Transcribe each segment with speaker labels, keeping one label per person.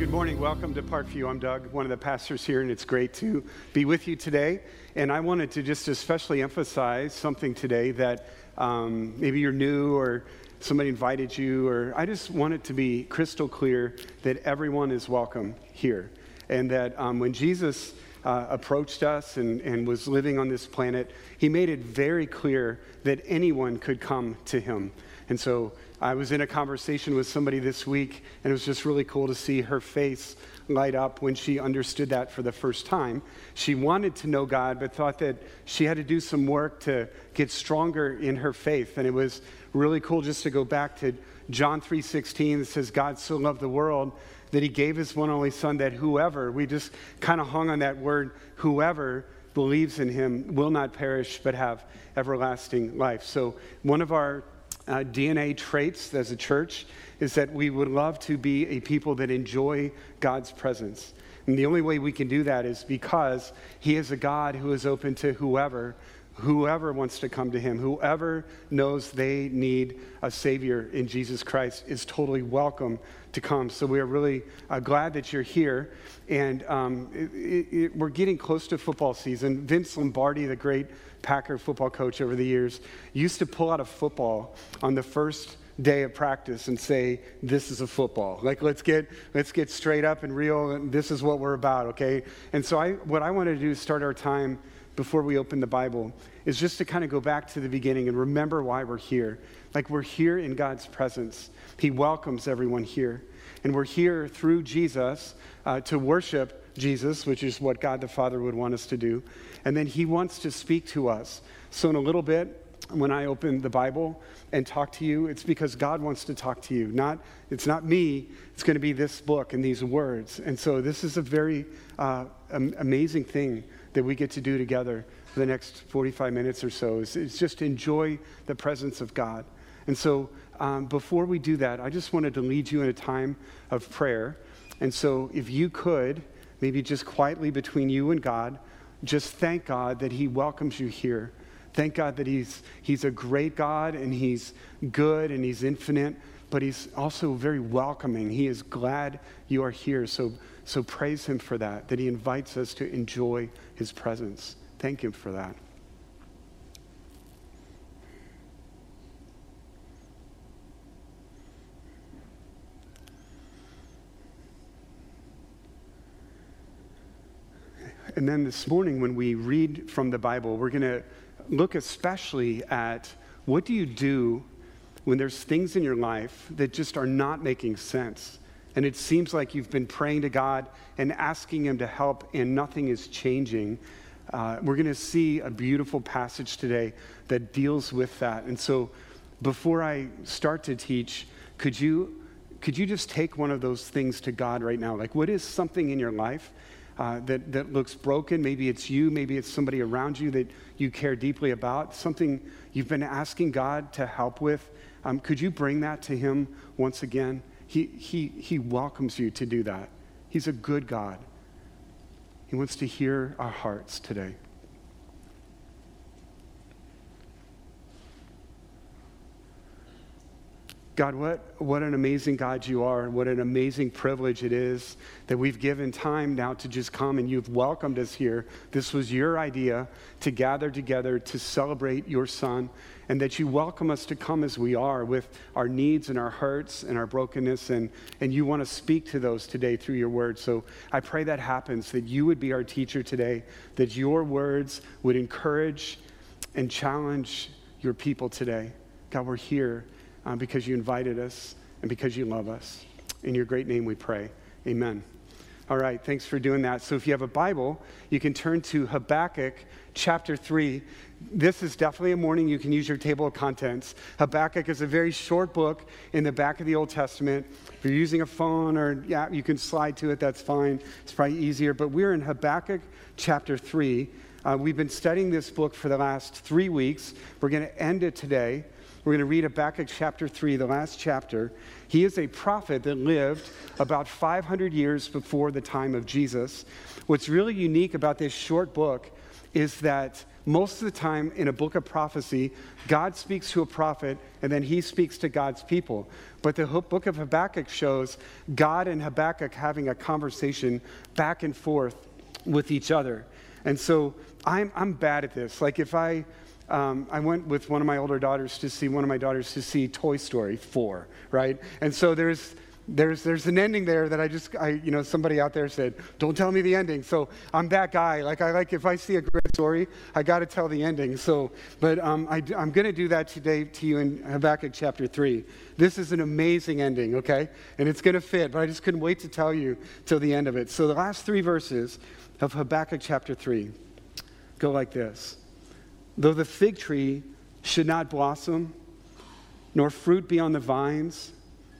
Speaker 1: Good morning. Welcome to Parkview. I'm Doug, one of the pastors here, and it's great to be with you today. And I wanted to just especially emphasize something today that um, maybe you're new or somebody invited you, or I just want it to be crystal clear that everyone is welcome here. And that um, when Jesus uh, approached us and, and was living on this planet, he made it very clear that anyone could come to him. And so I was in a conversation with somebody this week, and it was just really cool to see her face light up when she understood that for the first time. She wanted to know God, but thought that she had to do some work to get stronger in her faith. And it was really cool just to go back to John 3:16 that says God so loved the world that he gave his one only son that whoever, we just kind of hung on that word whoever believes in him will not perish but have everlasting life. So one of our uh, DNA traits as a church is that we would love to be a people that enjoy God's presence. And the only way we can do that is because He is a God who is open to whoever, whoever wants to come to Him, whoever knows they need a Savior in Jesus Christ is totally welcome to come. So we are really uh, glad that you're here. And um, it, it, it, we're getting close to football season. Vince Lombardi, the great Packer football coach over the years, used to pull out a football on the first day of practice and say this is a football like let's get let's get straight up and real and this is what we're about okay and so i what i want to do is start our time before we open the bible is just to kind of go back to the beginning and remember why we're here like we're here in god's presence he welcomes everyone here and we're here through jesus uh, to worship Jesus, which is what God the Father would want us to do. And then He wants to speak to us. So, in a little bit, when I open the Bible and talk to you, it's because God wants to talk to you. Not, it's not me, it's going to be this book and these words. And so, this is a very uh, amazing thing that we get to do together for the next 45 minutes or so. Is, is just enjoy the presence of God. And so, um, before we do that, I just wanted to lead you in a time of prayer. And so, if you could, maybe just quietly between you and God, just thank God that He welcomes you here. Thank God that He's, he's a great God and He's good and He's infinite, but He's also very welcoming. He is glad you are here. So, so praise Him for that, that He invites us to enjoy His presence. Thank Him for that. And then this morning, when we read from the Bible, we're going to look especially at what do you do when there's things in your life that just are not making sense. And it seems like you've been praying to God and asking Him to help, and nothing is changing. Uh, we're going to see a beautiful passage today that deals with that. And so, before I start to teach, could you, could you just take one of those things to God right now? Like, what is something in your life uh, that, that looks broken. Maybe it's you, maybe it's somebody around you that you care deeply about, something you've been asking God to help with. Um, could you bring that to Him once again? He, he, he welcomes you to do that. He's a good God. He wants to hear our hearts today. God, what, what an amazing God you are, and what an amazing privilege it is that we've given time now to just come and you've welcomed us here. This was your idea to gather together to celebrate your Son, and that you welcome us to come as we are with our needs and our hurts and our brokenness, and, and you want to speak to those today through your word. So I pray that happens, that you would be our teacher today, that your words would encourage and challenge your people today. God, we're here uh, because you invited us and because you love us. In your great name we pray. Amen. All right, thanks for doing that. So if you have a Bible, you can turn to Habakkuk chapter 3. This is definitely a morning you can use your table of contents. Habakkuk is a very short book in the back of the Old Testament. If you're using a phone or yeah, you can slide to it, that's fine. It's probably easier. But we're in Habakkuk chapter 3. Uh, we've been studying this book for the last three weeks. We're going to end it today. We're going to read Habakkuk chapter 3, the last chapter. He is a prophet that lived about 500 years before the time of Jesus. What's really unique about this short book is that most of the time in a book of prophecy, God speaks to a prophet and then he speaks to God's people. But the book of Habakkuk shows God and Habakkuk having a conversation back and forth with each other. And so I'm, I'm bad at this. Like if I, um, I went with one of my older daughters to see one of my daughters to see Toy Story 4, right? And so there's there's, there's an ending there that I just, I, you know, somebody out there said, don't tell me the ending. So I'm that guy. Like, I like, if I see a great story, I got to tell the ending. So, but um, I, I'm going to do that today to you in Habakkuk chapter 3. This is an amazing ending, okay? And it's going to fit, but I just couldn't wait to tell you till the end of it. So the last three verses of Habakkuk chapter 3 go like this Though the fig tree should not blossom, nor fruit be on the vines,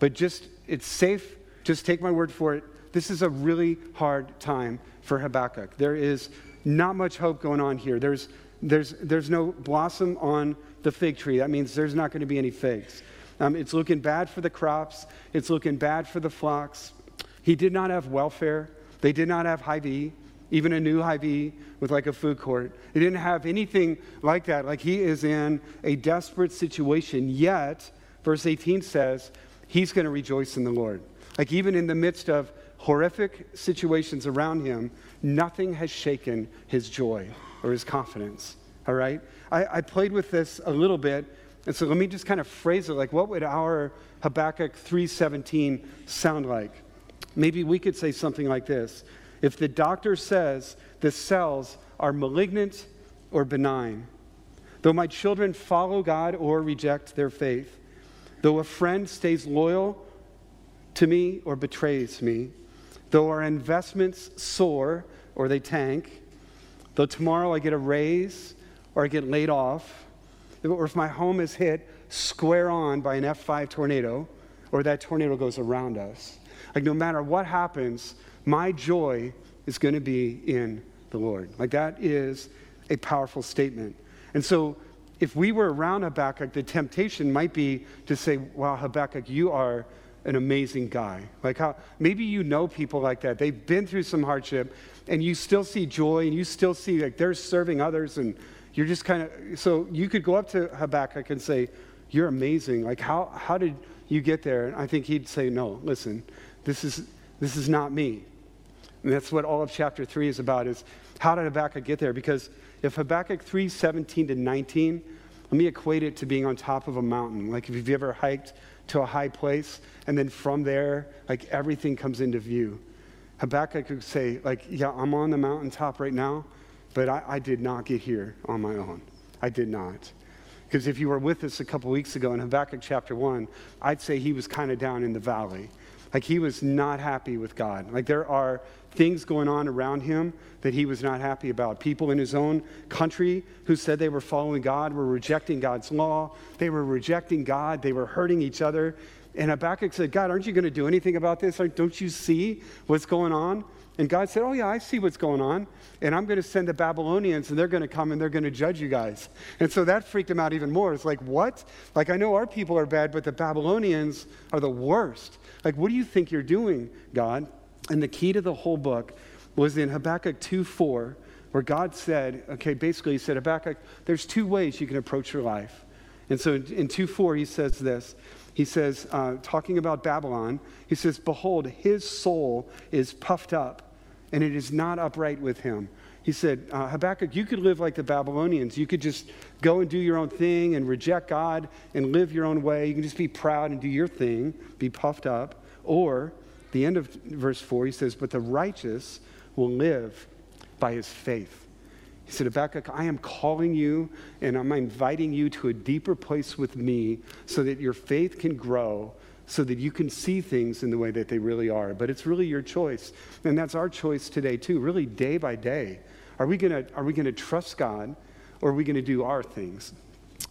Speaker 1: but just, it's safe. Just take my word for it. This is a really hard time for Habakkuk. There is not much hope going on here. There's, there's, there's no blossom on the fig tree. That means there's not going to be any figs. Um, it's looking bad for the crops, it's looking bad for the flocks. He did not have welfare, they did not have Hy-Vee, even a new Hy-Vee with like a food court. They didn't have anything like that. Like he is in a desperate situation, yet, verse 18 says, he's going to rejoice in the Lord. Like, even in the midst of horrific situations around him, nothing has shaken his joy or his confidence. All right? I, I played with this a little bit, and so let me just kind of phrase it like, what would our Habakkuk 3:17 sound like? Maybe we could say something like this. If the doctor says the cells are malignant or benign, though my children follow God or reject their faith, Though a friend stays loyal to me or betrays me, though our investments soar or they tank, though tomorrow I get a raise or I get laid off, or if my home is hit square on by an F5 tornado or that tornado goes around us, like no matter what happens, my joy is going to be in the Lord. Like that is a powerful statement. And so if we were around Habakkuk, the temptation might be to say, wow, Habakkuk, you are an amazing guy. Like how maybe you know people like that. They've been through some hardship and you still see joy and you still see like they're serving others and you're just kind of so you could go up to Habakkuk and say, You're amazing. Like how how did you get there? And I think he'd say, No, listen, this is this is not me. And that's what all of chapter three is about is how did Habakkuk get there? Because if Habakkuk 3 17 to 19, let me equate it to being on top of a mountain. Like if you've ever hiked to a high place and then from there, like everything comes into view. Habakkuk could say, like, yeah, I'm on the mountaintop right now, but I, I did not get here on my own. I did not. Because if you were with us a couple weeks ago in Habakkuk chapter 1, I'd say he was kind of down in the valley. Like he was not happy with God. Like there are things going on around him that he was not happy about. People in his own country who said they were following God were rejecting God's law. They were rejecting God. They were hurting each other. And Habakkuk said, God, aren't you going to do anything about this? Don't you see what's going on? And God said, Oh, yeah, I see what's going on. And I'm going to send the Babylonians, and they're going to come and they're going to judge you guys. And so that freaked him out even more. It's like, What? Like, I know our people are bad, but the Babylonians are the worst. Like, what do you think you're doing, God? And the key to the whole book was in Habakkuk 2 4, where God said, okay, basically, He said, Habakkuk, there's two ways you can approach your life. And so in 2 4, He says this. He says, uh, talking about Babylon, He says, Behold, his soul is puffed up, and it is not upright with him. He said, uh, Habakkuk, you could live like the Babylonians. You could just go and do your own thing and reject God and live your own way. You can just be proud and do your thing, be puffed up. Or the end of verse 4, he says, But the righteous will live by his faith. He said, Habakkuk, I am calling you and I'm inviting you to a deeper place with me so that your faith can grow, so that you can see things in the way that they really are. But it's really your choice. And that's our choice today, too, really day by day. Are we going to are we to trust God or are we going to do our things?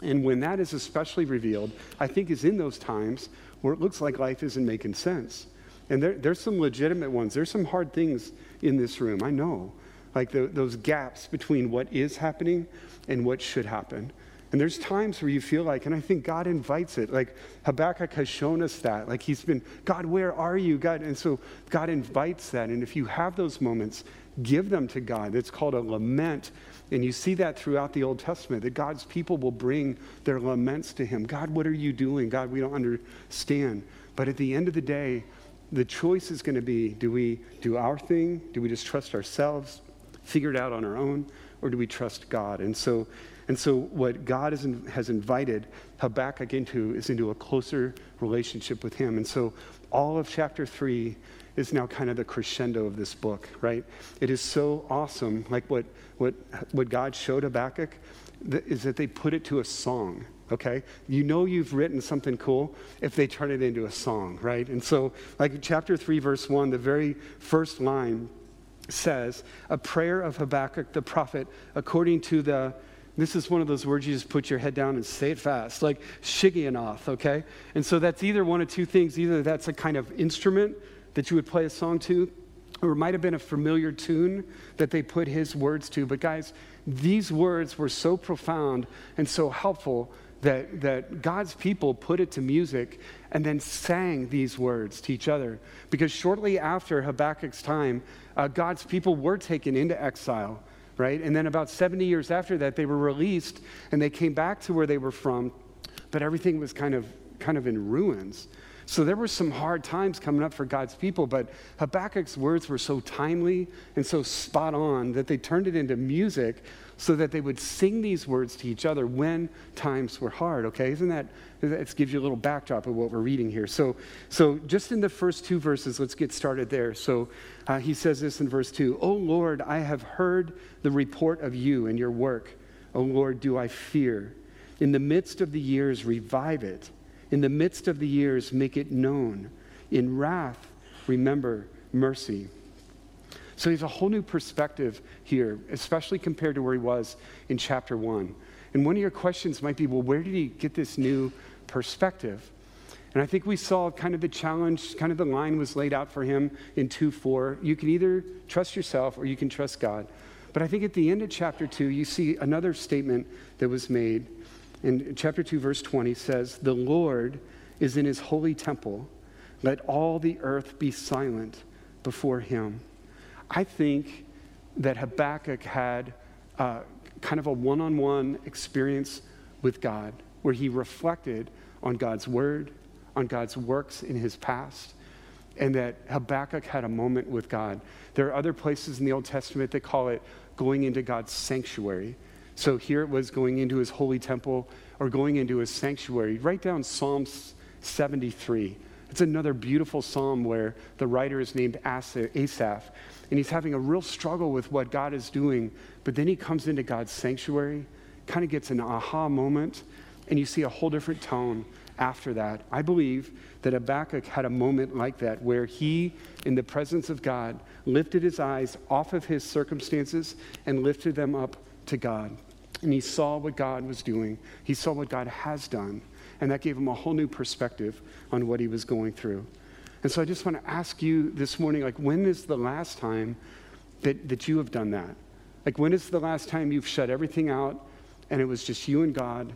Speaker 1: And when that is especially revealed, I think is in those times where it looks like life isn't making sense. And there, there's some legitimate ones. There's some hard things in this room, I know. Like the, those gaps between what is happening and what should happen. And there's times where you feel like, and I think God invites it. Like Habakkuk has shown us that. Like he's been, God, where are you? God. And so God invites that. And if you have those moments, give them to God. It's called a lament. And you see that throughout the Old Testament, that God's people will bring their laments to Him. God, what are you doing? God, we don't understand. But at the end of the day, the choice is going to be do we do our thing? Do we just trust ourselves, figure it out on our own? Or do we trust God? And so and so, what God in, has invited Habakkuk into is into a closer relationship with Him. And so, all of chapter three is now kind of the crescendo of this book, right? It is so awesome. Like what, what, what God showed Habakkuk is that they put it to a song, okay? You know you've written something cool if they turn it into a song, right? And so, like chapter 3, verse 1, the very first line says, A prayer of Habakkuk the prophet according to the this is one of those words you just put your head down and say it fast, like Shigionoth, okay? And so that's either one of two things. Either that's a kind of instrument that you would play a song to, or it might have been a familiar tune that they put his words to. But guys, these words were so profound and so helpful that, that God's people put it to music and then sang these words to each other. Because shortly after Habakkuk's time, uh, God's people were taken into exile right? And then about 70 years after that, they were released and they came back to where they were from, but everything was kind of, kind of in ruins. So there were some hard times coming up for God's people, but Habakkuk's words were so timely and so spot on that they turned it into music so that they would sing these words to each other when times were hard, okay? Isn't that, that gives you a little backdrop of what we're reading here. So, so just in the first two verses, let's get started there. So uh, he says this in verse 2 Oh Lord, I have heard the report of you and your work. O Lord, do I fear. In the midst of the years, revive it. In the midst of the years, make it known. In wrath, remember mercy. So there's a whole new perspective here, especially compared to where he was in chapter one. And one of your questions might be well, where did he get this new perspective? And I think we saw kind of the challenge, kind of the line was laid out for him in 2 4. You can either trust yourself or you can trust God. But I think at the end of chapter 2, you see another statement that was made. In chapter 2, verse 20 says, The Lord is in his holy temple. Let all the earth be silent before him. I think that Habakkuk had uh, kind of a one on one experience with God where he reflected on God's word, on God's works in his past, and that Habakkuk had a moment with God. There are other places in the Old Testament that call it going into God's sanctuary. So here it was going into his holy temple or going into his sanctuary. Write down Psalms 73. It's another beautiful psalm where the writer is named Asaph, and he's having a real struggle with what God is doing, but then he comes into God's sanctuary, kind of gets an aha moment, and you see a whole different tone after that. I believe that Habakkuk had a moment like that where he, in the presence of God, lifted his eyes off of his circumstances and lifted them up to God. And he saw what God was doing, he saw what God has done, and that gave him a whole new perspective on what he was going through. And so I just want to ask you this morning like, when is the last time that, that you have done that? Like, when is the last time you've shut everything out and it was just you and God?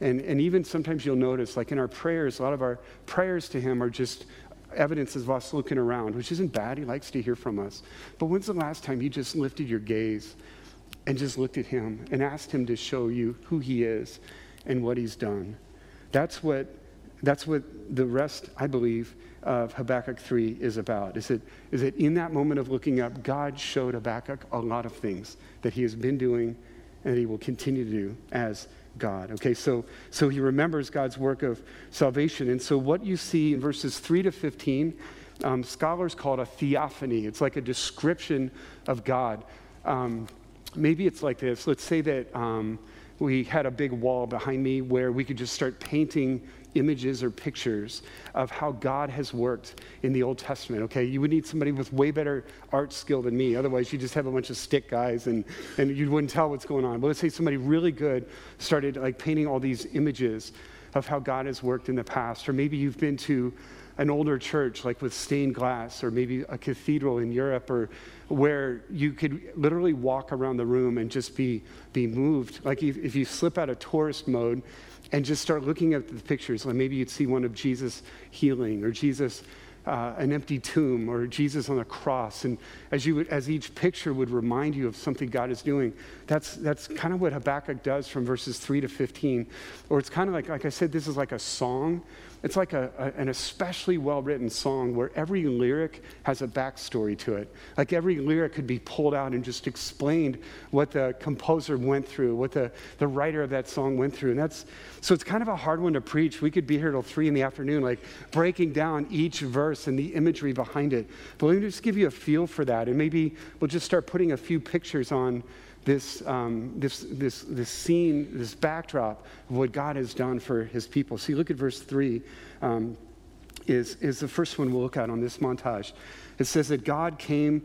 Speaker 1: And, and even sometimes you'll notice, like in our prayers, a lot of our prayers to Him are just evidence of us looking around, which isn't bad. He likes to hear from us. But when's the last time you just lifted your gaze and just looked at Him and asked Him to show you who He is and what He's done? That's what, that's what the rest, I believe, of Habakkuk 3 is about. Is it, is it in that moment of looking up, God showed Habakkuk a lot of things that he has been doing and he will continue to do as God. Okay, so, so he remembers God's work of salvation. And so what you see in verses 3 to 15, um, scholars call it a theophany. It's like a description of God. Um, maybe it's like this. Let's say that, um, we had a big wall behind me where we could just start painting images or pictures of how God has worked in the Old Testament. Okay, you would need somebody with way better art skill than me. Otherwise, you just have a bunch of stick guys and, and you wouldn't tell what's going on. But let's say somebody really good started like painting all these images of how God has worked in the past. Or maybe you've been to an older church, like with stained glass, or maybe a cathedral in Europe, or where you could literally walk around the room and just be, be moved. Like if, if you slip out of tourist mode and just start looking at the pictures, like maybe you'd see one of Jesus healing, or Jesus uh, an empty tomb or Jesus on a cross. And as, you as each picture would remind you of something God is doing, that's, that's kind of what Habakkuk does from verses 3 to 15. Or it's kind of like, like I said, this is like a song it's like a, a, an especially well written song where every lyric has a backstory to it. Like every lyric could be pulled out and just explained what the composer went through, what the, the writer of that song went through. And that's so it's kind of a hard one to preach. We could be here till three in the afternoon, like breaking down each verse and the imagery behind it. But let me just give you a feel for that. And maybe we'll just start putting a few pictures on this, um, this, this, this scene, this backdrop of what God has done for his people. See, look at verse 3, um, is, is the first one we'll look at on this montage. It says that God came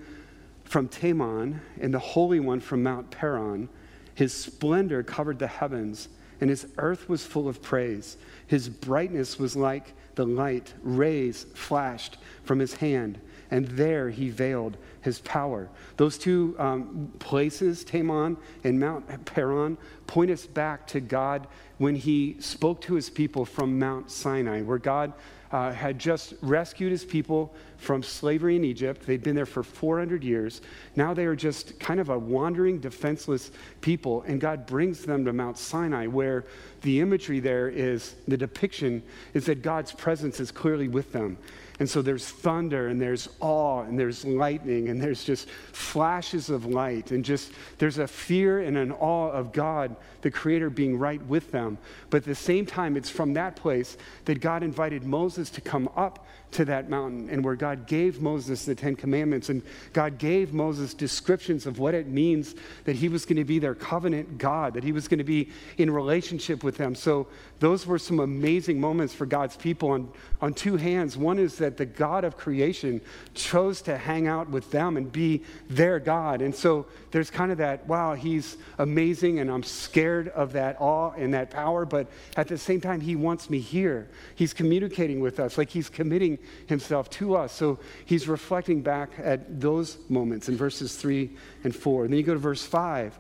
Speaker 1: from Teman and the Holy One from Mount Paran. His splendor covered the heavens, and his earth was full of praise. His brightness was like the light, rays flashed from his hand, and there he veiled his power. Those two um, places, Teman and Mount Paran, point us back to God when he spoke to his people from Mount Sinai, where God uh, had just rescued his people from slavery in Egypt. They'd been there for 400 years. Now they are just kind of a wandering, defenseless people, and God brings them to Mount Sinai, where the imagery there is the depiction is that God's presence is clearly with them. And so there's thunder and there's awe and there's lightning and there's just flashes of light and just there's a fear and an awe of God, the Creator, being right with them. But at the same time, it's from that place that God invited Moses to come up to that mountain and where God gave Moses the Ten Commandments and God gave Moses descriptions of what it means that he was going to be their covenant God, that he was going to be in relationship with them. So those were some amazing moments for God's people on, on two hands. One is that the God of creation chose to hang out with them and be their God. And so there's kind of that, wow, he's amazing and I'm scared of that awe and that power, but at the same time, he wants me here. He's communicating with us, like he's committing himself to us. So he's reflecting back at those moments in verses three and four. And then you go to verse five,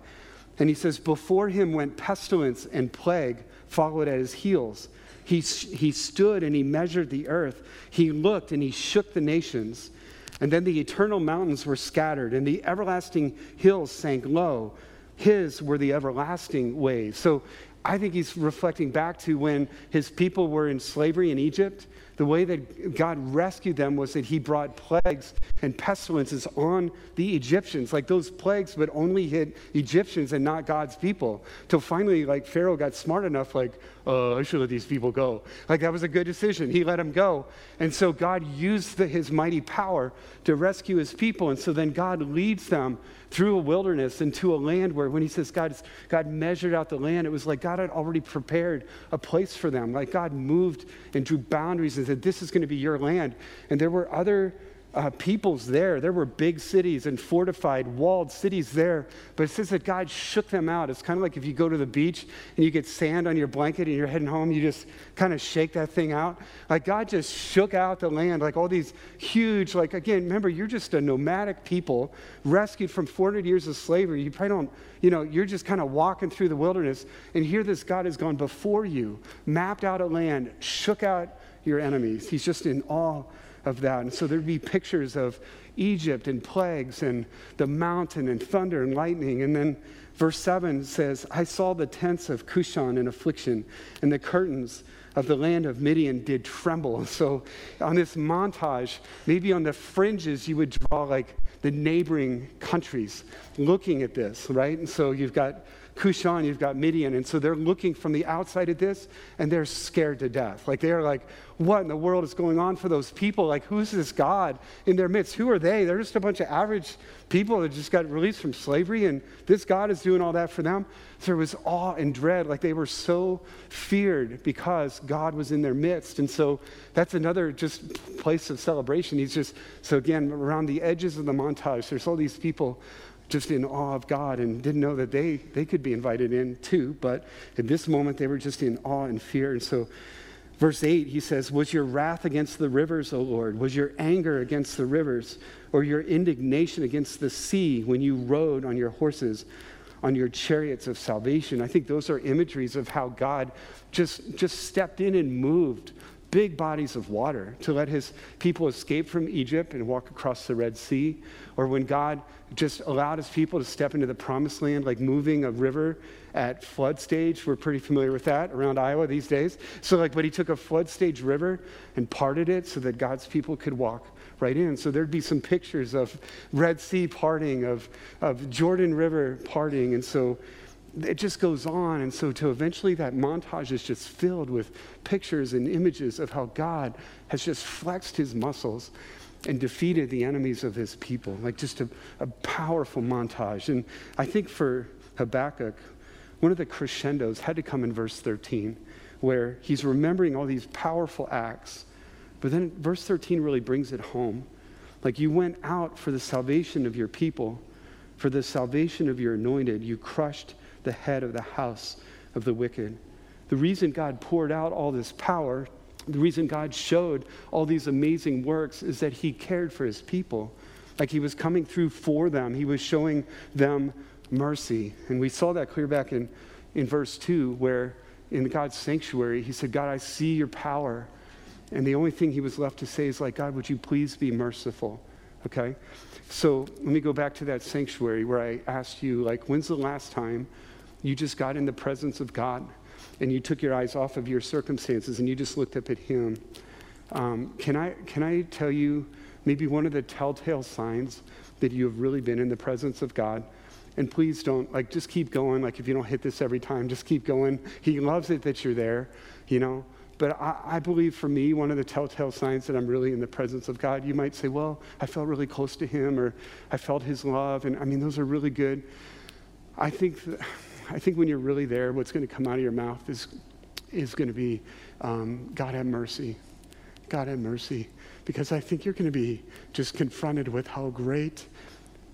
Speaker 1: and he says, Before him went pestilence and plague, followed at his heels. He, he stood and he measured the earth. He looked and he shook the nations. And then the eternal mountains were scattered, and the everlasting hills sank low. His were the everlasting ways. So I think he's reflecting back to when his people were in slavery in Egypt the way that God rescued them was that he brought plagues and pestilences on the Egyptians. Like those plagues would only hit Egyptians and not God's people. Till finally, like Pharaoh got smart enough, like, oh, I should let these people go. Like that was a good decision. He let them go. And so God used the, his mighty power to rescue his people. And so then God leads them through a wilderness into a land where when he says God, God measured out the land, it was like God had already prepared a place for them. Like God moved and drew boundaries and said, This is going to be your land. And there were other uh, peoples there. There were big cities and fortified, walled cities there. But it says that God shook them out. It's kind of like if you go to the beach and you get sand on your blanket and you're heading home, you just kind of shake that thing out. Like God just shook out the land, like all these huge, like again, remember, you're just a nomadic people rescued from 400 years of slavery. You probably don't, you know, you're just kind of walking through the wilderness. And here this God has gone before you, mapped out a land, shook out your enemies. He's just in awe of that. And so there'd be pictures of Egypt and plagues and the mountain and thunder and lightning. And then verse 7 says, I saw the tents of Cushan in affliction and the curtains of the land of Midian did tremble. So, on this montage, maybe on the fringes, you would draw like the neighboring countries looking at this, right? And so you've got Cushan, you've got Midian. And so they're looking from the outside at this and they're scared to death. Like they're like, what in the world is going on for those people? Like, who's this God in their midst? Who are they? They're just a bunch of average people that just got released from slavery, and this God is doing all that for them. So there was awe and dread. Like they were so feared because God was in their midst. And so that's another just place of celebration. He's just, so again, around the edges of the montage, there's all these people just in awe of God and didn't know that they, they could be invited in too. But at this moment, they were just in awe and fear. And so, verse 8, he says, Was your wrath against the rivers, O Lord? Was your anger against the rivers? Or your indignation against the sea when you rode on your horses? on your chariots of salvation. I think those are imageries of how God just, just stepped in and moved big bodies of water to let his people escape from Egypt and walk across the Red Sea, or when God just allowed his people to step into the promised land, like moving a river at flood stage. We're pretty familiar with that around Iowa these days. So, like, but he took a flood stage river and parted it so that God's people could walk right in. So there'd be some pictures of Red Sea parting, of, of Jordan River parting. And so it just goes on. And so, to eventually, that montage is just filled with pictures and images of how God has just flexed his muscles and defeated the enemies of his people. Like just a, a powerful montage. And I think for Habakkuk, one of the crescendos had to come in verse 13, where he's remembering all these powerful acts. But then verse 13 really brings it home. Like you went out for the salvation of your people, for the salvation of your anointed. You crushed the head of the house of the wicked. The reason God poured out all this power, the reason God showed all these amazing works is that He cared for His people. Like He was coming through for them, He was showing them mercy. And we saw that clear back in, in verse 2, where in God's sanctuary, He said, God, I see your power. And the only thing He was left to say is, like, God, would you please be merciful? Okay? So let me go back to that sanctuary where I asked you, like, when's the last time you just got in the presence of God and you took your eyes off of your circumstances and you just looked up at Him. Um, can, I, can I tell you maybe one of the telltale signs that you have really been in the presence of God? And please don't, like, just keep going. Like, if you don't hit this every time, just keep going. He loves it that you're there, you know? But I, I, believe for me, one of the telltale signs that I'm really in the presence of God, you might say, well, I felt really close to Him or I felt His love. And I mean, those are really good. I think that I think when you're really there, what's going to come out of your mouth is, is going to be, um, God have mercy. God have mercy. Because I think you're going to be just confronted with how great,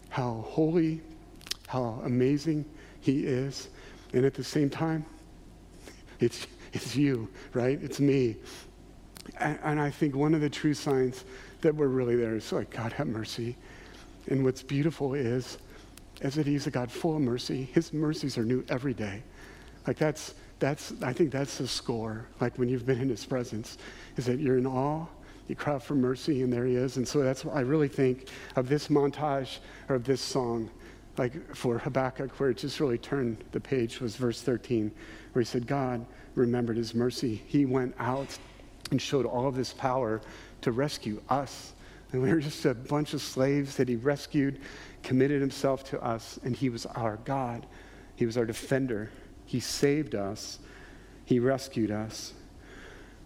Speaker 1: how holy, how amazing He is. And at the same time, it's, it's you, right? It's me. And, and I think one of the true signs that we're really there is like, God have mercy. And what's beautiful is, is that he's a God full of mercy. His mercies are new every day. Like that's, that's, I think that's the score. Like when you've been in his presence, is that you're in awe, you cry out for mercy, and there he is. And so that's what I really think of this montage or of this song, like for Habakkuk, where it just really turned the page was verse 13, where he said, God remembered his mercy. He went out and showed all of his power to rescue us. And we were just a bunch of slaves that he rescued committed himself to us, and he was our God. He was our defender. He saved us. He rescued us.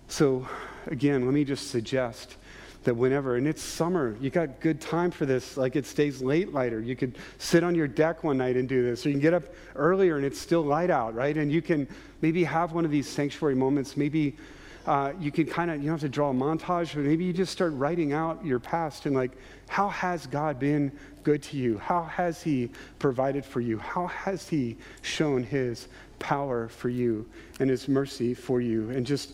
Speaker 1: So, again, let me just suggest that whenever, and it's summer, you got good time for this, like it stays late lighter. You could sit on your deck one night and do this, or you can get up earlier and it's still light out, right? And you can maybe have one of these sanctuary moments, maybe uh, you can kind of, you don't have to draw a montage, but maybe you just start writing out your past and like, how has God been good to you? How has He provided for you? How has He shown His power for you and His mercy for you? And just,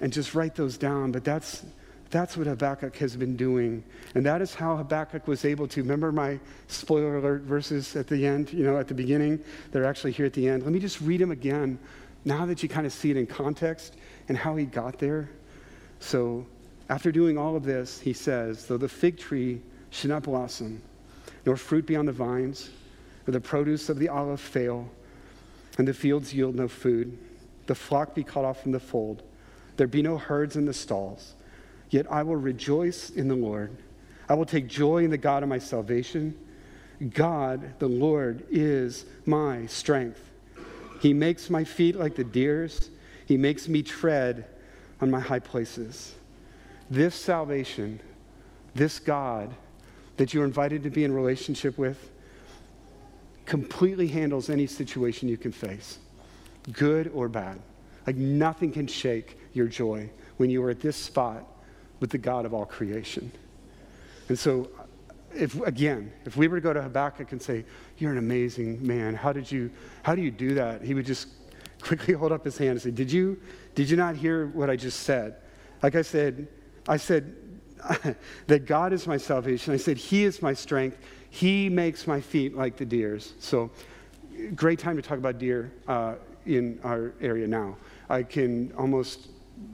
Speaker 1: and just write those down. But that's, that's what Habakkuk has been doing. And that is how Habakkuk was able to. Remember my spoiler alert verses at the end, you know, at the beginning? They're actually here at the end. Let me just read them again now that you kind of see it in context and how he got there. So, after doing all of this, he says, Though the fig tree should not blossom, nor fruit be on the vines, or the produce of the olive fail, and the fields yield no food, the flock be cut off from the fold, there be no herds in the stalls. Yet I will rejoice in the Lord. I will take joy in the God of my salvation. God, the Lord, is my strength. He makes my feet like the deer's, He makes me tread on my high places. This salvation, this God that you're invited to be in relationship with, completely handles any situation you can face, good or bad. Like nothing can shake your joy when you are at this spot with the God of all creation. And so, if again, if we were to go to Habakkuk and say, "You're an amazing man. How did you? How do you do that?" He would just quickly hold up his hand and say, "Did you? Did you not hear what I just said?" Like I said, I said that God is my salvation. I said He is my strength. He makes my feet like the deer's. So, great time to talk about deer uh, in our area now. I can almost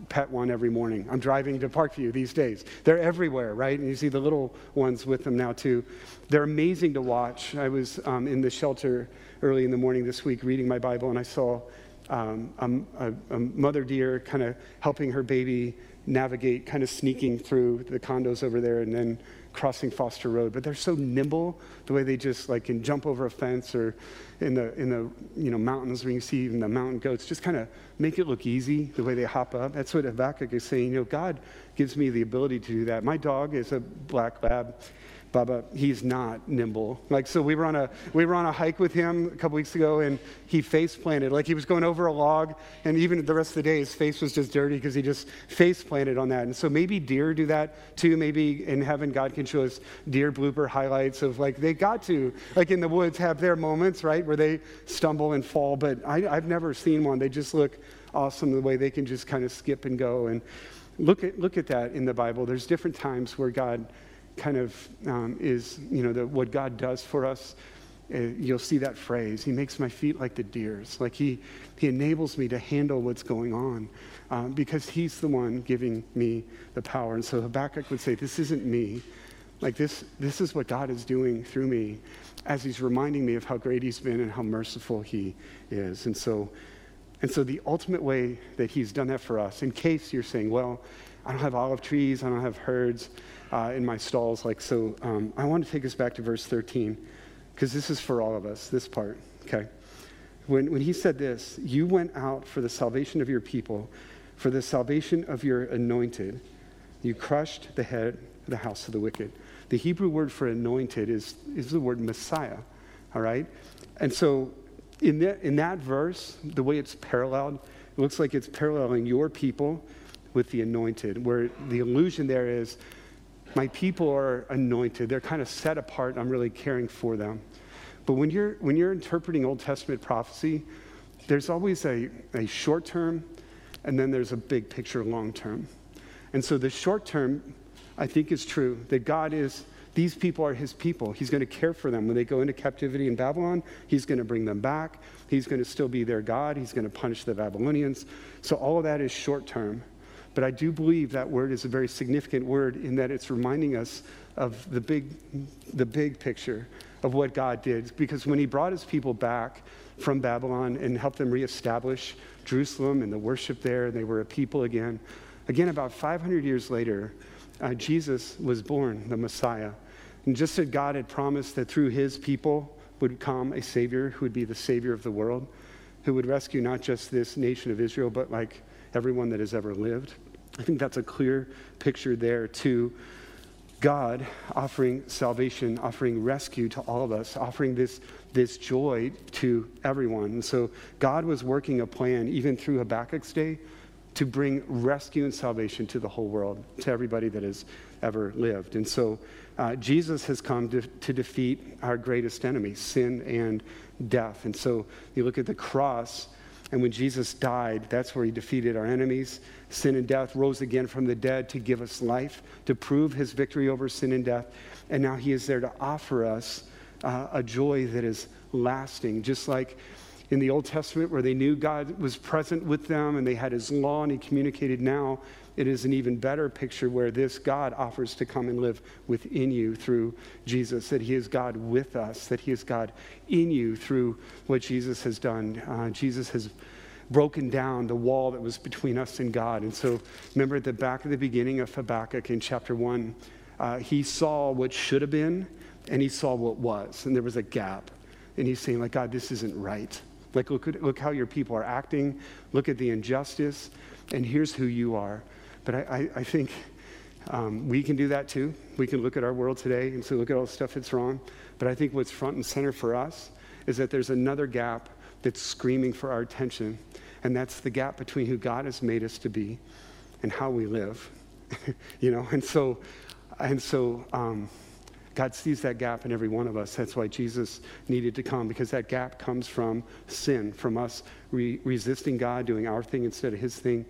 Speaker 1: pet one every morning. I'm driving to Parkview these days. They're everywhere, right? And you see the little ones with them now, too. They're amazing to watch. I was um, in the shelter early in the morning this week reading my Bible, and I saw um, a, a, mother deer kind of helping her baby navigate, kind of sneaking through the condos over there, and then crossing Foster Road, but they're so nimble the way they just like can jump over a fence or in the in the you know mountains where you see even the mountain goats, just kind of make it look easy the way they hop up. That's what Habakkuk is saying. You know, God gives me the ability to do that. My dog is a black lab. Bubba, he's not nimble. Like, so we were on a, we were on a hike with him a couple weeks ago and he face planted. Like, he was going over a log and even the rest of the day, his face was just dirty because he just face planted on that. And so maybe deer do that too. Maybe in heaven, God can show us deer blooper highlights of like, they got to, like in the woods, have their moments, right, where they stumble and fall. But I, I've never seen one. They just look awesome the way they can just kind of skip and go. And look at, look at that in the Bible. There's different times where God kind of um, is, you know, the, what God does for us. Uh, you'll see that phrase. He makes my feet like the deer's. Like he, he enables me to handle what's going on um, because he's the one giving me the power. And so Habakkuk would say, This isn't me. Like this, this is what God is doing through me as he's reminding me of how great he's been and how merciful he is. And so, and so the ultimate way that he's done that for us, in case you're saying, well, I don't have olive trees, I don't have herds, uh, in my stalls. Like so, um, I want to take us back to verse 13 because this is for all of us. This part, okay. When when he said this, you went out for the salvation of your people, for the salvation of your anointed. You crushed the head of the house of the wicked. The Hebrew word for anointed is, is the word Messiah, all right? And so in that, in that verse, the way it's paralleled, it looks like it's paralleling your people with the anointed, where the illusion there is my people are anointed. They're kind of set apart. I'm really caring for them. But when you're, when you're interpreting Old Testament prophecy, there's always a, a short term and then there's a big picture long term. And so the short term, I think, is true that God is, these people are his people. He's going to care for them. When they go into captivity in Babylon, he's going to bring them back. He's going to still be their God. He's going to punish the Babylonians. So all of that is short term. But I do believe that word is a very significant word in that it's reminding us of the big, the big picture of what God did. Because when he brought his people back from Babylon and helped them reestablish Jerusalem and the worship there, and they were a people again. Again, about 500 years later, uh, Jesus was born, the Messiah. And just as God had promised that through his people would come a Savior who would be the Savior of the world, who would rescue not just this nation of Israel, but like everyone that has ever lived. I think that's a clear picture there to God offering salvation, offering rescue to all of us, offering this, this joy to everyone. And so God was working a plan, even through Habakkuk's day, to bring rescue and salvation to the whole world, to everybody that has ever lived. And so uh, Jesus has come to, to defeat our greatest enemy, sin and death. And so you look at the cross and when Jesus died, that's where he defeated our enemies. Sin and death rose again from the dead to give us life, to prove his victory over sin and death. And now he is there to offer us uh, a joy that is lasting, just like in the Old Testament where they knew God was present with them and they had his law and he communicated now it is an even better picture where this God offers to come and live within you through Jesus, that He is God with us, that He is God in you through what Jesus has done. Uh, Jesus has broken down the wall that was between us and God. And so, remember at the back of the beginning of Habakkuk in chapter 1, uh, he saw what should have been and he saw what was, and there was a gap. And he's saying, like, God, this isn't right. Like, look, look how your people are acting. Look at the injustice. And here's who you are. But I, I, I think um, we can do that too. We can look at our world today and say, look at all the stuff that's wrong. But I think what's front and center for us is that there's another gap that's screaming for our attention. And that's the gap between who God has made us to be and how we live. you know, and so, and so, um, God sees that gap in every one of us. That's why Jesus needed to come, because that gap comes from sin, from us re- resisting God, doing our thing instead of his thing.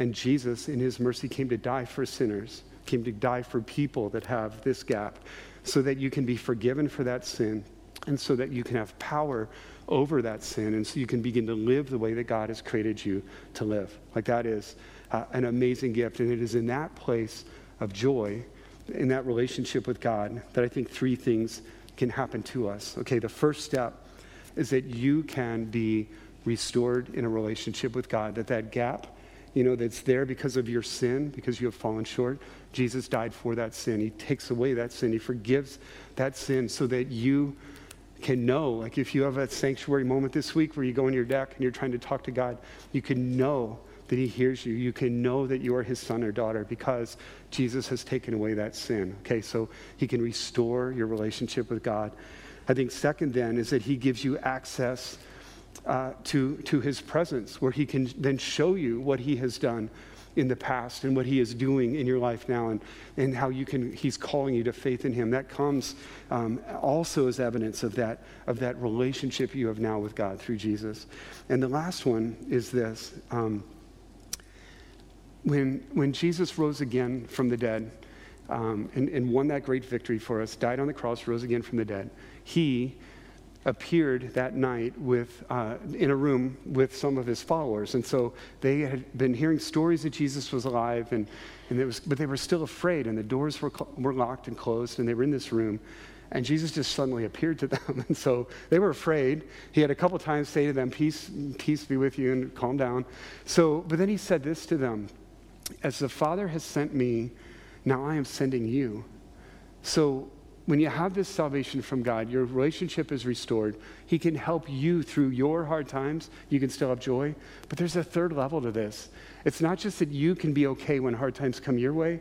Speaker 1: And Jesus, in his mercy, came to die for sinners, came to die for people that have this gap, so that you can be forgiven for that sin, and so that you can have power over that sin, and so you can begin to live the way that God has created you to live. Like that is uh, an amazing gift. And it is in that place of joy in that relationship with God that I think three things can happen to us. Okay, the first step is that you can be restored in a relationship with God, that that gap, you know, that's there because of your sin, because you have fallen short. Jesus died for that sin. He takes away that sin. He forgives that sin so that you can know, like if you have a sanctuary moment this week where you go on your deck and you're trying to talk to God, you can know that He hears you. You can know that you are His son or daughter because Jesus has taken away that sin. Okay, so He can restore your relationship with God. I think, second, then, is that He gives you access uh, to, to His presence, where He can then show you what He has done in the past and what he is doing in your life now and, and how you can he's calling you to faith in him. That comes um, also as evidence of that of that relationship you have now with god through jesus. And the last one is this um, when, when Jesus rose again from the dead um, and, and won that great victory for us, died on the cross, rose again from the dead, he appeared that night with, uh, in a room with some of his followers. And so they had been hearing stories that Jesus was alive, and, and it was, but they were still afraid, and the doors were, cl- were locked and closed, and they were in this room. And Jesus just suddenly appeared to them. And so they were afraid. He had a couple times say to them, Peace, peace be with you, and calm down. So, but then he said this to them as the Father has sent me, now I am sending you. So when you have this salvation from God, your relationship is restored. He can help you through your hard times. You can still have joy. But there's a third level to this. It's not just that you can be okay when hard times come your way,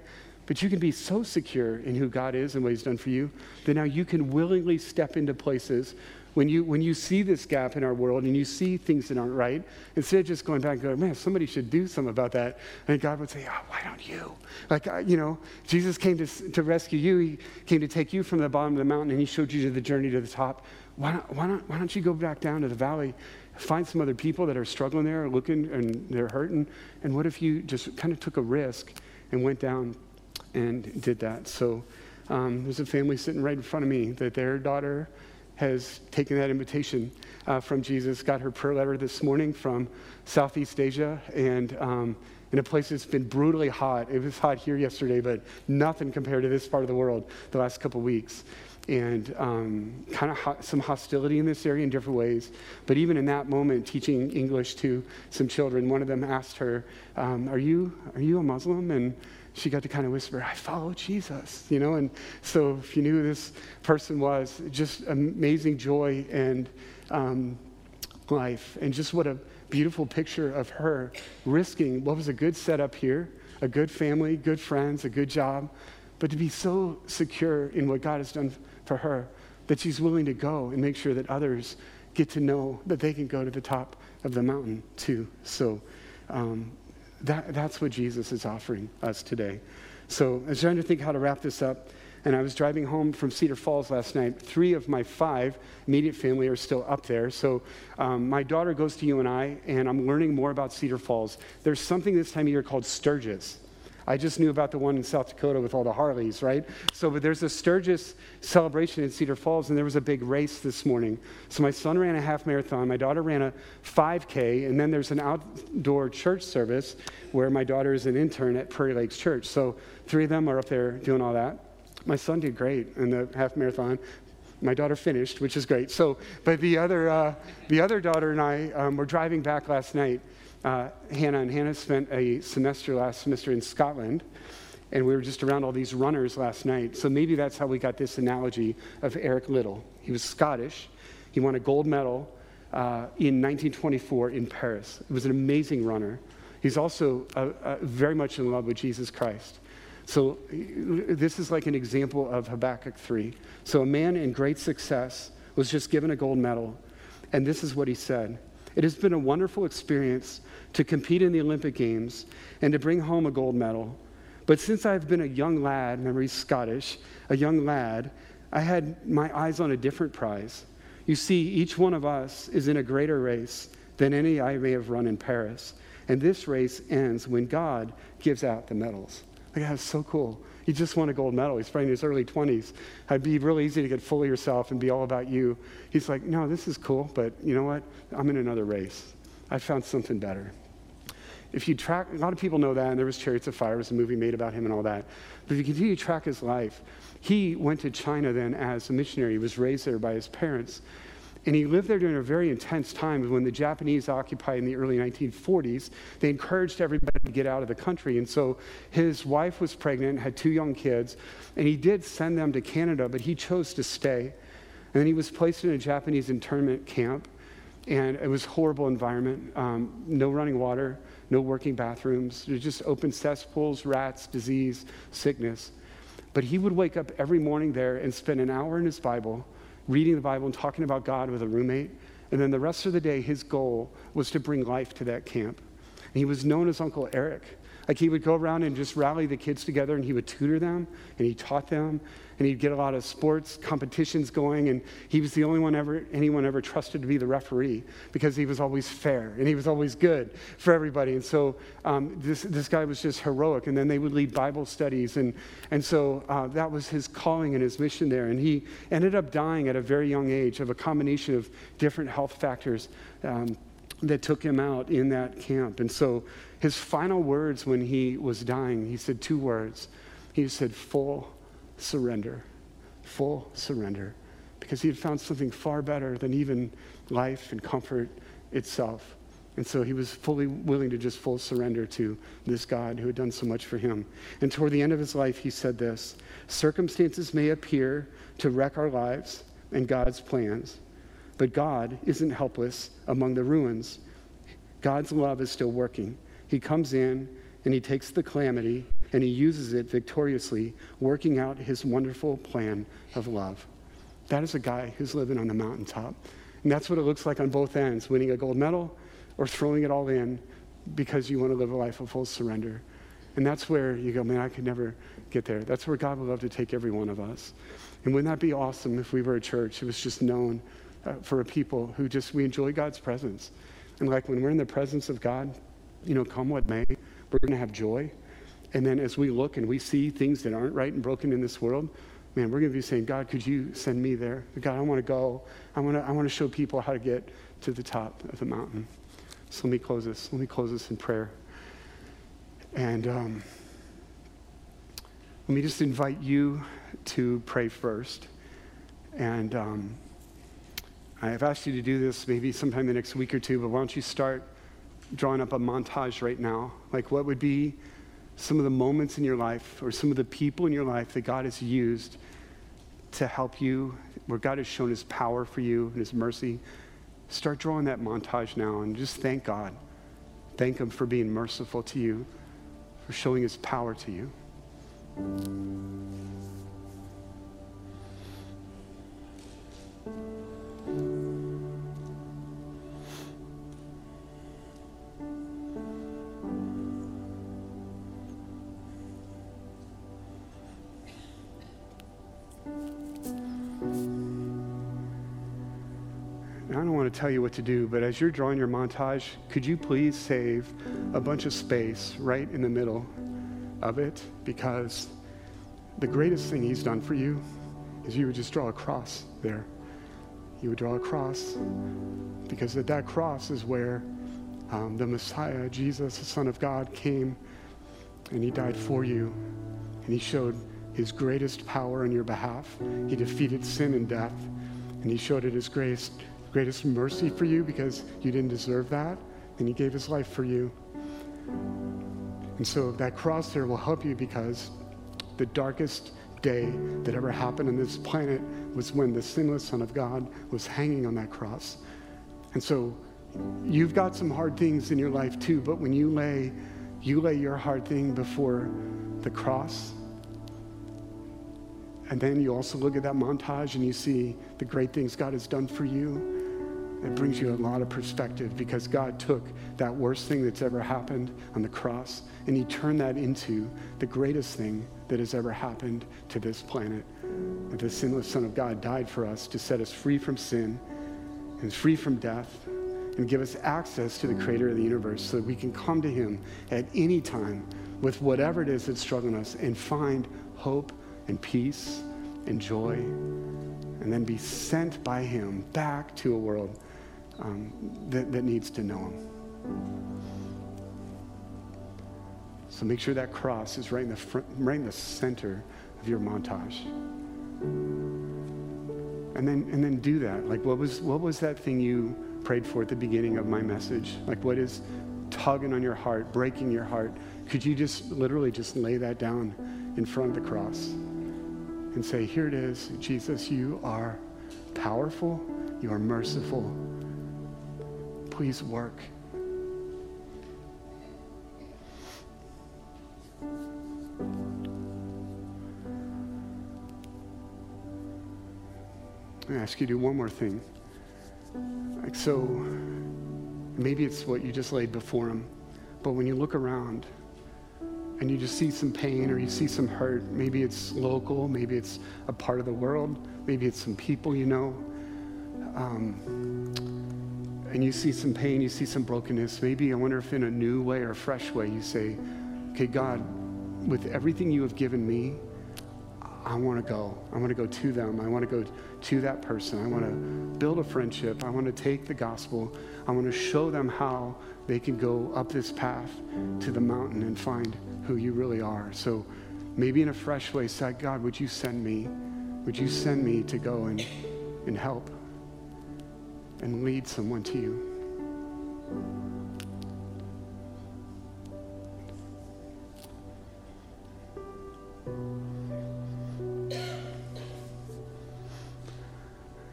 Speaker 1: but you can be so secure in who God is and what He's done for you that now you can willingly step into places when you, when you see this gap in our world and you see things that aren't right, instead of just going back and going, man, somebody should do something about that, and God would say, oh, why don't you? Like, uh, you know, Jesus came to, to rescue you. He came to take you from the bottom of the mountain, and he showed you the journey to the top. Why don't, why don't, why don't you go back down to the valley, find some other people that are struggling there, looking, and they're hurting, and what if you just kind of took a risk and went down and did that? So um, there's a family sitting right in front of me that their daughter has taken that invitation uh, from Jesus, got her prayer letter this morning from Southeast Asia, and um, in a place that's been brutally hot. It was hot here yesterday, but nothing compared to this part of the world the last couple weeks. And um, kind of ho- some hostility in this area in different ways. But even in that moment, teaching English to some children, one of them asked her, um, are, you, are you a Muslim? And she got to kind of whisper, I follow Jesus, you know? And so if you knew who this person was, just amazing joy and um, life. And just what a beautiful picture of her risking what was a good setup here, a good family, good friends, a good job, but to be so secure in what God has done for her that she's willing to go and make sure that others get to know that they can go to the top of the mountain too. So, um, that, that's what Jesus is offering us today. So I was trying to think how to wrap this up. And I was driving home from Cedar Falls last night. Three of my five immediate family are still up there. So um, my daughter goes to UNI, and I'm learning more about Cedar Falls. There's something this time of year called Sturgis. I just knew about the one in South Dakota with all the Harleys, right? So, but there's a Sturgis celebration in Cedar Falls, and there was a big race this morning. So my son ran a half marathon, my daughter ran a 5K, and then there's an outdoor church service where my daughter is an intern at Prairie Lakes Church. So three of them are up there doing all that. My son did great in the half marathon my daughter finished, which is great. So, but the other, uh, the other daughter and I um, were driving back last night. Uh, Hannah and Hannah spent a semester last semester in Scotland, and we were just around all these runners last night. So maybe that's how we got this analogy of Eric Liddell. He was Scottish. He won a gold medal uh, in 1924 in Paris. It was an amazing runner. He's also uh, uh, very much in love with Jesus Christ. So this is like an example of Habakkuk 3. So a man in great success was just given a gold medal, and this is what he said. It has been a wonderful experience to compete in the Olympic Games and to bring home a gold medal. But since I've been a young lad, he's Scottish, a young lad, I had my eyes on a different prize. You see, each one of us is in a greater race than any I may have run in Paris. And this race ends when God gives out the medals. Like, that's so cool. He just won a gold medal. He's probably in his early 20s. It'd be really easy to get full of yourself and be all about you. He's like, no, this is cool, but you know what? I'm in another race. I found something better. If you track, a lot of people know that, and there was Chariots of Fire, was a movie made about him and all that. But if you continue to track his life, he went to China then as a missionary. He was raised there by his parents. And he lived there during a very intense time when the Japanese occupied in the early 1940s. They encouraged everybody to get out of the country. And so his wife was pregnant, had two young kids, and he did send them to Canada, but he chose to stay. And then he was placed in a Japanese internment camp, and it was horrible environment. Um, no running water, no working bathrooms, just open cesspools, rats, disease, sickness. But he would wake up every morning there and spend an hour in his Bible reading the Bible and talking about God with a roommate. And then the rest of the day, his goal was to bring life to that camp. And he was known as Uncle Eric. Like he would go around and just rally the kids together and he would tutor them and he taught them and he'd get a lot of sports competitions going and he was the only one ever anyone ever trusted to be the referee because he was always fair and he was always good for everybody. And so um, this, this guy was just heroic. And then they would lead bible studies. And, and so uh, that was his calling and his mission there. And he ended up dying at a very young age of a combination of different health factors um, that took him out in that camp. And so his final words when he was dying he said two words. He said full surrender, full surrender, because he had found something far better than even life and comfort itself. And so he was fully willing to just full surrender to this God who had done so much for him. And toward the end of his life, he said this Circumstances may appear to wreck our lives and God's plans, but God isn't helpless among the ruins. God's love is still working. He comes in and he takes the calamity and he uses it victoriously, working out his wonderful plan of love. That is a guy who's living on the mountaintop. And that's what it looks like on both ends winning a gold medal or throwing it all in because you want to live a life of full surrender. And that's where you go, man, I could never get there. That's where God would love to take every one of us. And wouldn't that be awesome if we were a church who was just known uh, for a people who just, we enjoy God's presence. And like when we're in the presence of God, you know, come what may, we're going to have joy. And then as we look and we see things that aren't right and broken in this world, man, we're going to be saying, God, could you send me there? God, I want to go. I want to, I want to show people how to get to the top of the mountain. So let me close this. Let me close this in prayer. And um, let me just invite you to pray first. And um, I have asked you to do this maybe sometime the next week or two, but why don't you start drawing up a montage right now? Like, what would be some of the moments in your life or some of the people in your life that God has used to help you, where God has shown his power for you and his mercy, start drawing that montage now and just thank God. Thank him for being merciful to you, for showing his power to you. To tell you what to do, but as you're drawing your montage, could you please save a bunch of space right in the middle of it? Because the greatest thing he's done for you is you would just draw a cross there. You would draw a cross because at that cross is where um, the Messiah, Jesus, the Son of God, came and he died for you and he showed his greatest power on your behalf. He defeated sin and death, and he showed it his greatest, greatest mercy for you because you didn't deserve that, and he gave his life for you. And so that cross there will help you because the darkest day that ever happened on this planet was when the sinless Son of God was hanging on that cross. And so you've got some hard things in your life too, but when you lay you lay your hard thing before the cross, and then you also look at that montage and you see the great things God has done for you. It brings you a lot of perspective because God took that worst thing that's ever happened on the cross and He turned that into the greatest thing that has ever happened to this planet. That the sinless Son of God died for us to set us free from sin and free from death and give us access to the creator of the universe so that we can come to him at any time with whatever it is that's struggling us and find hope and peace and joy and then be sent by him back to a world um, that, that needs to know him. So make sure that cross is right in the front, right in the center of your montage. And then and then do that. Like what was what was that thing you prayed for at the beginning of my message. Like, what is tugging on your heart, breaking your heart? Could you just literally just lay that down in front of the cross and say, Here it is, Jesus, you are powerful, you are merciful. Please work. I ask you to do one more thing. Like, so maybe it's what you just laid before him, but when you look around and you just see some pain or you see some hurt, maybe it's local, maybe it's a part of the world, maybe it's some people you know, um, and you see some pain, you see some brokenness, maybe I wonder if in a new way or a fresh way you say, okay, God, with everything you have given me, I want to go. I want to go to them. I want to go to that person. I want to build a friendship. I want to take the gospel. I want to show them how they can go up this path to the mountain and find who you really are. So maybe in a fresh way, say, God, would you send me? Would you send me to go and, and help and lead someone to you?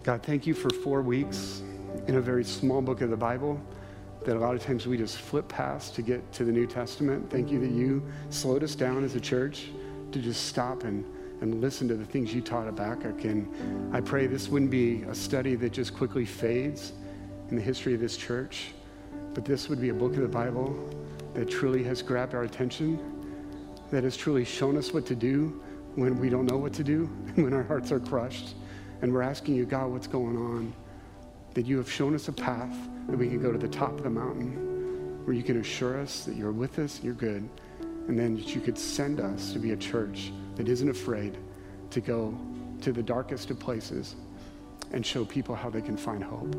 Speaker 1: God, thank you for four weeks in a very small book of the Bible that a lot of times we just flip past to get to the New Testament. Thank you that you slowed us down as a church to just stop and, and listen to the things you taught Habakkuk. And I pray this wouldn't be a study that just quickly fades in the history of this church, but this would be a book of the Bible that truly has grabbed our attention, that has truly shown us what to do when we don't know what to do, and when our hearts are crushed and we're asking you, God, what's going on? That you have shown us a path that we can go to the top of the mountain where you can assure us that you're with us, you're good, and then that you could send us to be a church that isn't afraid to go to the darkest of places and show people how they can find hope.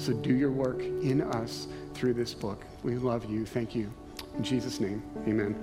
Speaker 1: So do your work in us through this book. We love you. Thank you. In Jesus' name, amen.